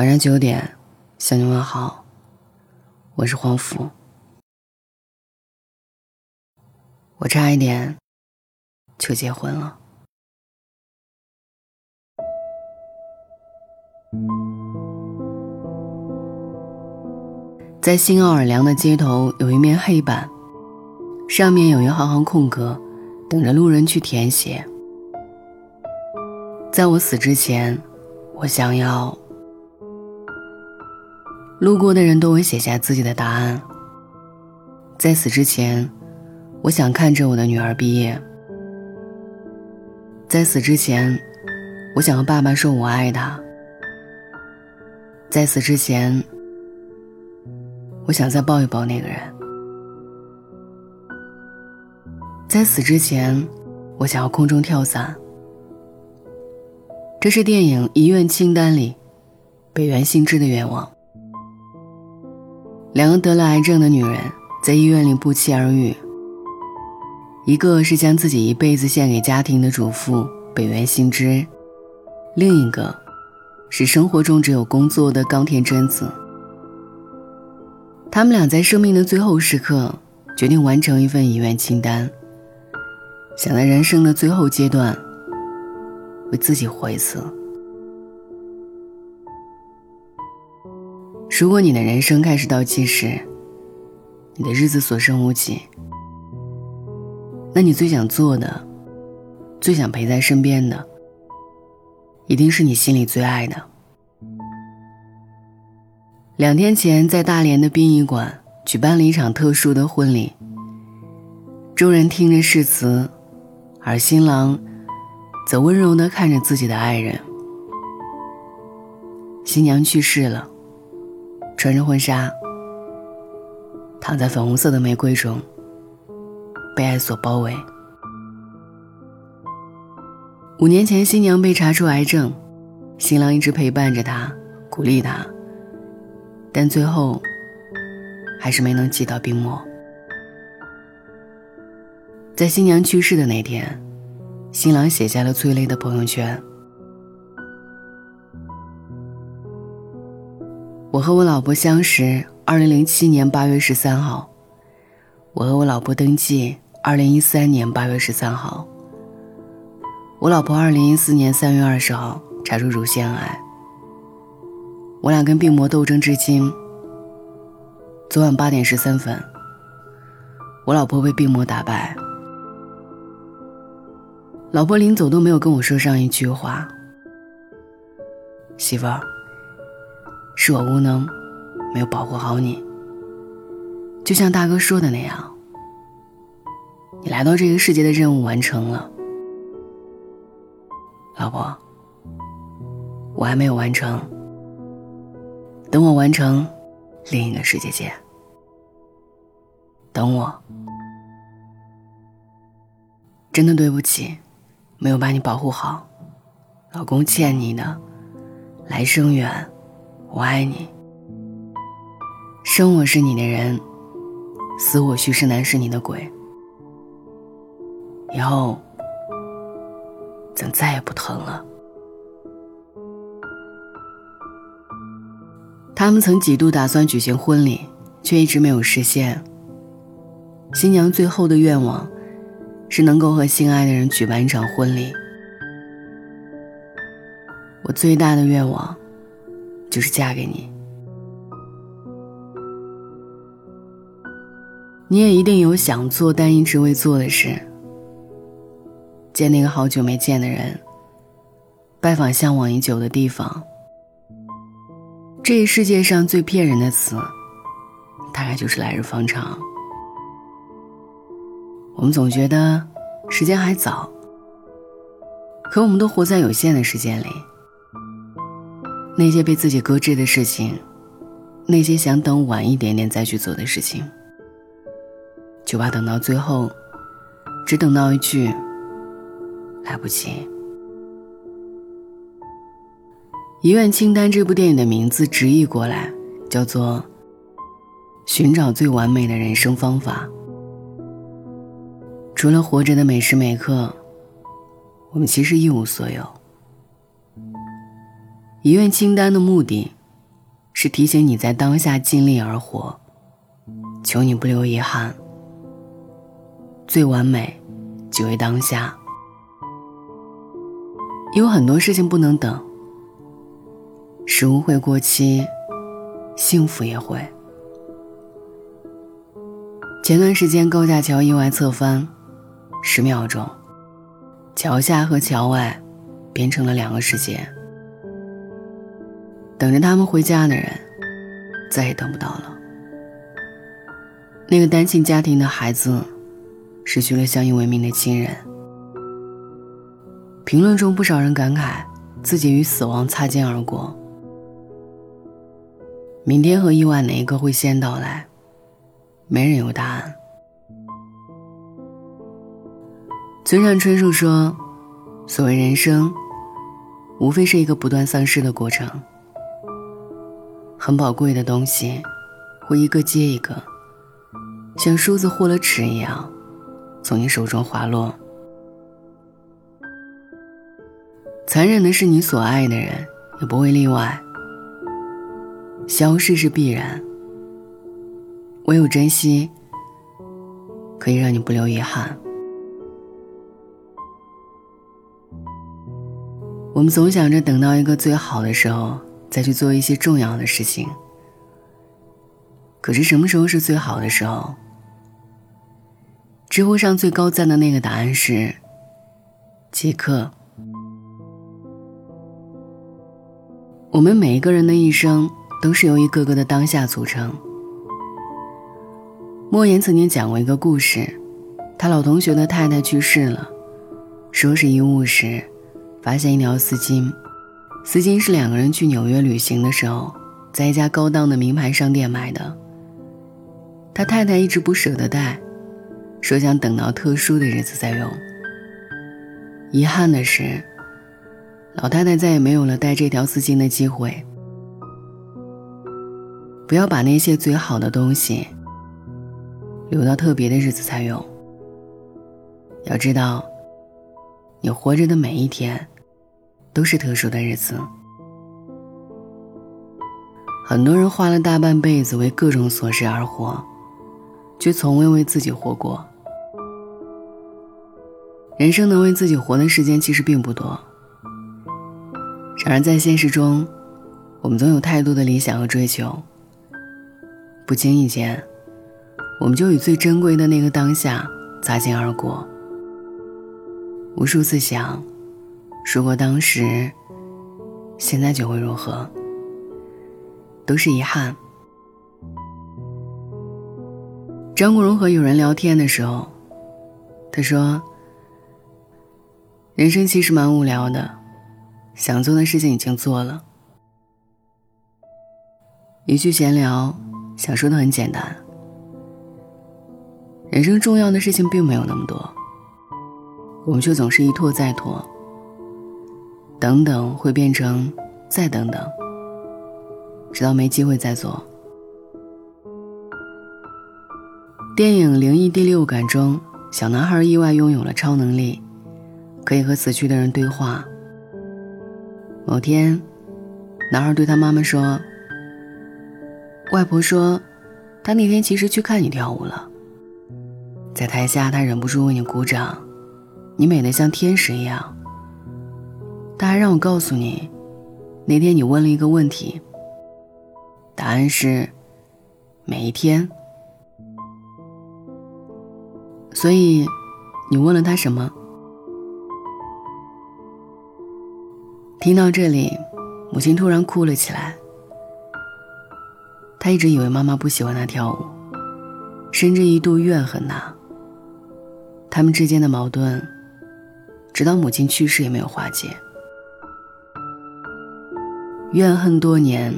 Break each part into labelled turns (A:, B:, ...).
A: 晚上九点，向你问好，我是黄福。我差一点就结婚了。在新奥尔良的街头，有一面黑板，上面有一行行空格，等着路人去填写。在我死之前，我想要。路过的人都会写下自己的答案。在死之前，我想看着我的女儿毕业。在死之前，我想和爸爸说我爱他。在死之前，我想再抱一抱那个人。在死之前，我想要空中跳伞。这是电影《遗愿清单》里北原幸之的愿望。两个得了癌症的女人在医院里不期而遇。一个是将自己一辈子献给家庭的主妇北原幸之，另一个是生活中只有工作的冈田真子。他们俩在生命的最后时刻决定完成一份遗愿清单，想在人生的最后阶段为自己活一次。如果你的人生开始倒计时，你的日子所剩无几，那你最想做的、最想陪在身边的，一定是你心里最爱的。两天前，在大连的殡仪馆举办了一场特殊的婚礼，众人听着誓词，而新郎则温柔地看着自己的爱人。新娘去世了。穿着婚纱，躺在粉红色的玫瑰中，被爱所包围。五年前，新娘被查出癌症，新郎一直陪伴着她，鼓励她，但最后还是没能挤到病末。在新娘去世的那天，新郎写下了催泪的朋友圈。我和我老婆相识，二零零七年八月十三号。我和我老婆登记，二零一三年八月十三号。我老婆二零一四年三月二十号查出乳腺癌。我俩跟病魔斗争至今。昨晚八点十三分，我老婆被病魔打败。老婆临走都没有跟我说上一句话，媳妇儿。是我无能，没有保护好你。就像大哥说的那样，你来到这个世界的任务完成了，老婆，我还没有完成。等我完成，另一个世界见。等我，真的对不起，没有把你保护好，老公欠你的，来生缘。我爱你，生我是你的人，死我许是男是你的鬼。以后，咱再也不疼了。他们曾几度打算举行婚礼，却一直没有实现。新娘最后的愿望，是能够和心爱的人举办一场婚礼。我最大的愿望。就是嫁给你，你也一定有想做但一直未做的事。见那个好久没见的人，拜访向往已久的地方。这世界上最骗人的词，大概就是来日方长。我们总觉得时间还早，可我们都活在有限的时间里。那些被自己搁置的事情，那些想等晚一点点再去做的事情，就怕等到最后，只等到一句“来不及”。《遗愿清单》这部电影的名字直译过来叫做“寻找最完美的人生方法”。除了活着的每时每刻，我们其实一无所有。遗愿清单的目的，是提醒你在当下尽力而活，求你不留遗憾。最完美，即为当下。有很多事情不能等，食物会过期，幸福也会。前段时间高架桥意外侧翻，十秒钟，桥下和桥外变成了两个世界。等着他们回家的人，再也等不到了。那个单亲家庭的孩子，失去了相依为命的亲人。评论中不少人感慨，自己与死亡擦肩而过。明天和意外哪一个会先到来？没人有答案。村上春树说：“所谓人生，无非是一个不断丧失的过程。很宝贵的东西，会一个接一个，像梳子或了齿一样，从你手中滑落。残忍的是，你所爱的人也不会例外。消失是必然。”唯有珍惜，可以让你不留遗憾。我们总想着等到一个最好的时候再去做一些重要的事情，可是什么时候是最好的时候？知乎上最高赞的那个答案是：即刻。我们每一个人的一生都是由一个个的当下组成。莫言曾经讲过一个故事，他老同学的太太去世了，收拾遗物时，发现一条丝巾，丝巾是两个人去纽约旅行的时候，在一家高档的名牌商店买的。他太太一直不舍得带，说想等到特殊的日子再用。遗憾的是，老太太再也没有了带这条丝巾的机会。不要把那些最好的东西。留到特别的日子才用。要知道，你活着的每一天，都是特殊的日子。很多人花了大半辈子为各种琐事而活，却从未为自己活过。人生能为自己活的时间其实并不多。然而在现实中，我们总有太多的理想和追求，不经意间。我们就与最珍贵的那个当下擦肩而过。无数次想，如果当时，现在就会如何？都是遗憾。张国荣和有人聊天的时候，他说：“人生其实蛮无聊的，想做的事情已经做了。”一句闲聊，想说的很简单。人生重要的事情并没有那么多，我们却总是一拖再拖。等等会变成再等等，直到没机会再做。电影《灵异第六感》中，小男孩意外拥有了超能力，可以和死去的人对话。某天，男孩对他妈妈说：“外婆说，他那天其实去看你跳舞了。”在台下，他忍不住为你鼓掌，你美得像天使一样。他还让我告诉你，那天你问了一个问题，答案是每一天。所以，你问了他什么？听到这里，母亲突然哭了起来。他一直以为妈妈不喜欢他跳舞，甚至一度怨恨他。他们之间的矛盾，直到母亲去世也没有化解。怨恨多年，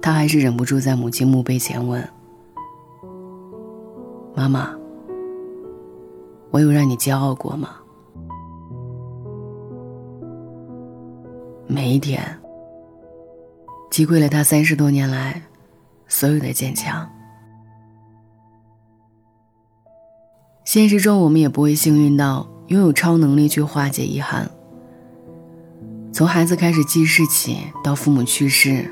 A: 他还是忍不住在母亲墓碑前问：“妈妈，我有让你骄傲过吗？”每一天，击溃了他三十多年来所有的坚强。现实中，我们也不会幸运到拥有超能力去化解遗憾。从孩子开始记事起，到父母去世，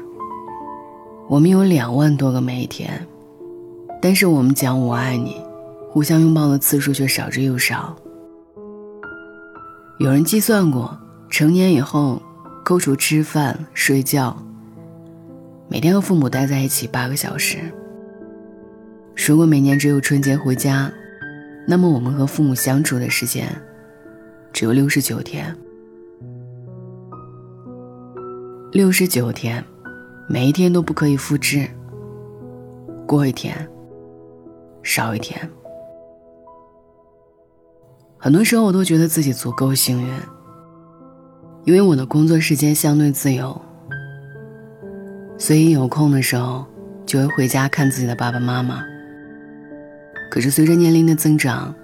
B: 我们有两万多个每一天，但是我们讲我爱你，互相拥抱的次数却少之又少。有人计算过，成年以后，扣除吃饭、睡觉，每天和父母待在一起八个小时。如果每年只有春节回家，那么我们和父母相处的时间只有六十九天。六十九天，每一天都不可以复制。过一天，少一天。很多时候，我都觉得自己足够幸运，因为我的工作时间相对自由，所以有空的时候就会回家看自己的爸爸妈妈。可是随着年龄的增长，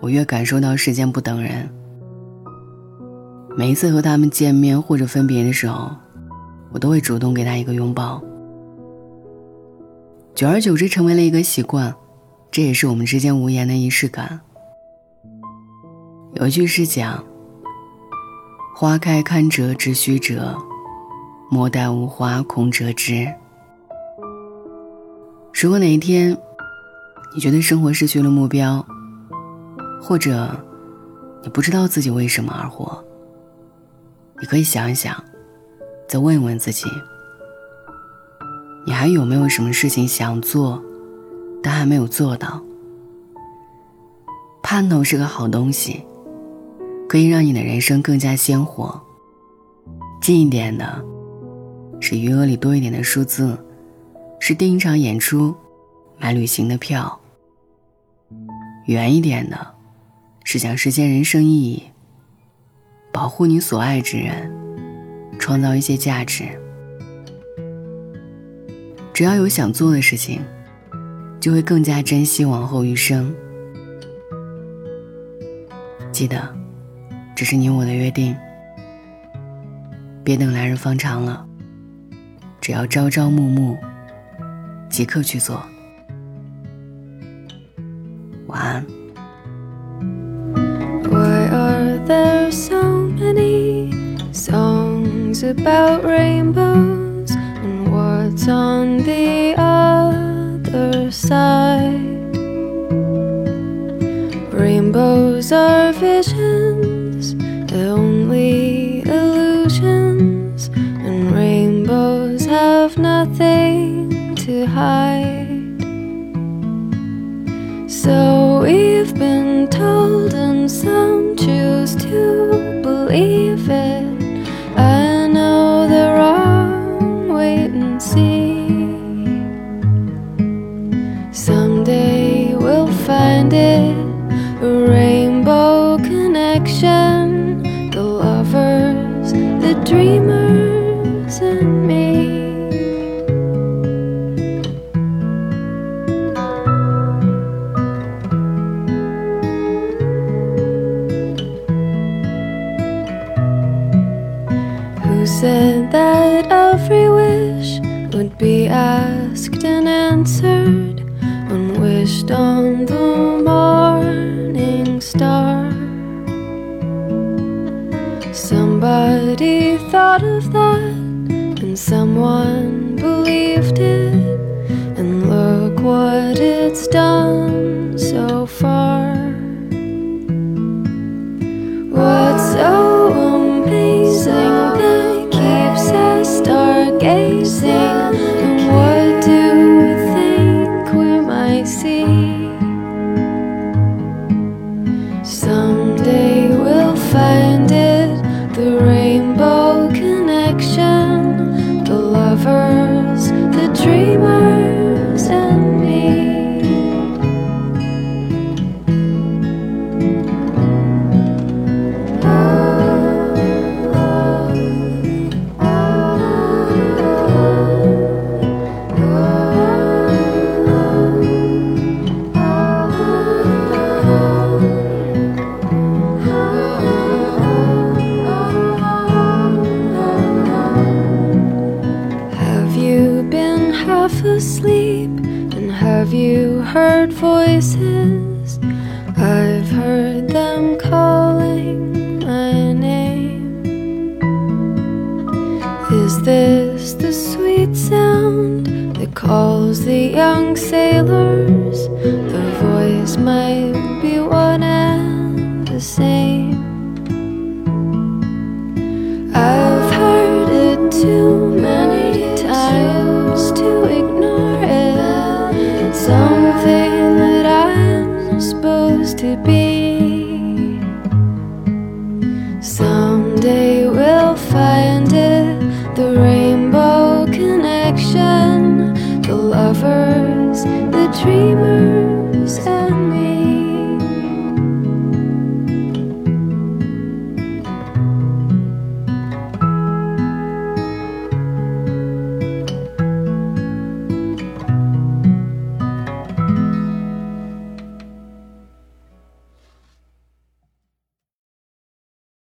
B: 我越感受到时间不等人。每一次和他们见面或者分别的时候，我都会主动给他一个拥抱。久而久之，成为了一个习惯，这也是我们之间无言的仪式感。有一句是讲：“花开堪折直须折，莫待无花空折枝。”如果哪一天，你觉得生活失去了目标，或者你不知道自己为什么而活，你可以想一想，再问一问自己：你还有没有什么事情想做，但还没有做到？盼头是个好东西，可以让你的人生更加鲜活。近一点的，是余额里多一点的数字，是订一场演出。买旅行的票。远一点的，是想实现人生意义，保护你所爱之人，创造一些价值。只要有想做的事情，就会更加珍惜往后余生。记得，这是你我的约定。别等来日方长了，只要朝朝暮暮，即刻去做。晚安。About rainbows and what's on the other side? Rainbows are visions, only illusions, and rainbows have nothing to hide. Said that every wish would be asked and answered, when wished on the morning star. Somebody thought of that, and someone believed it, and look what it's done Is this the sweet sound that calls the young sailors? The voice might be one and the same. I've heard it too.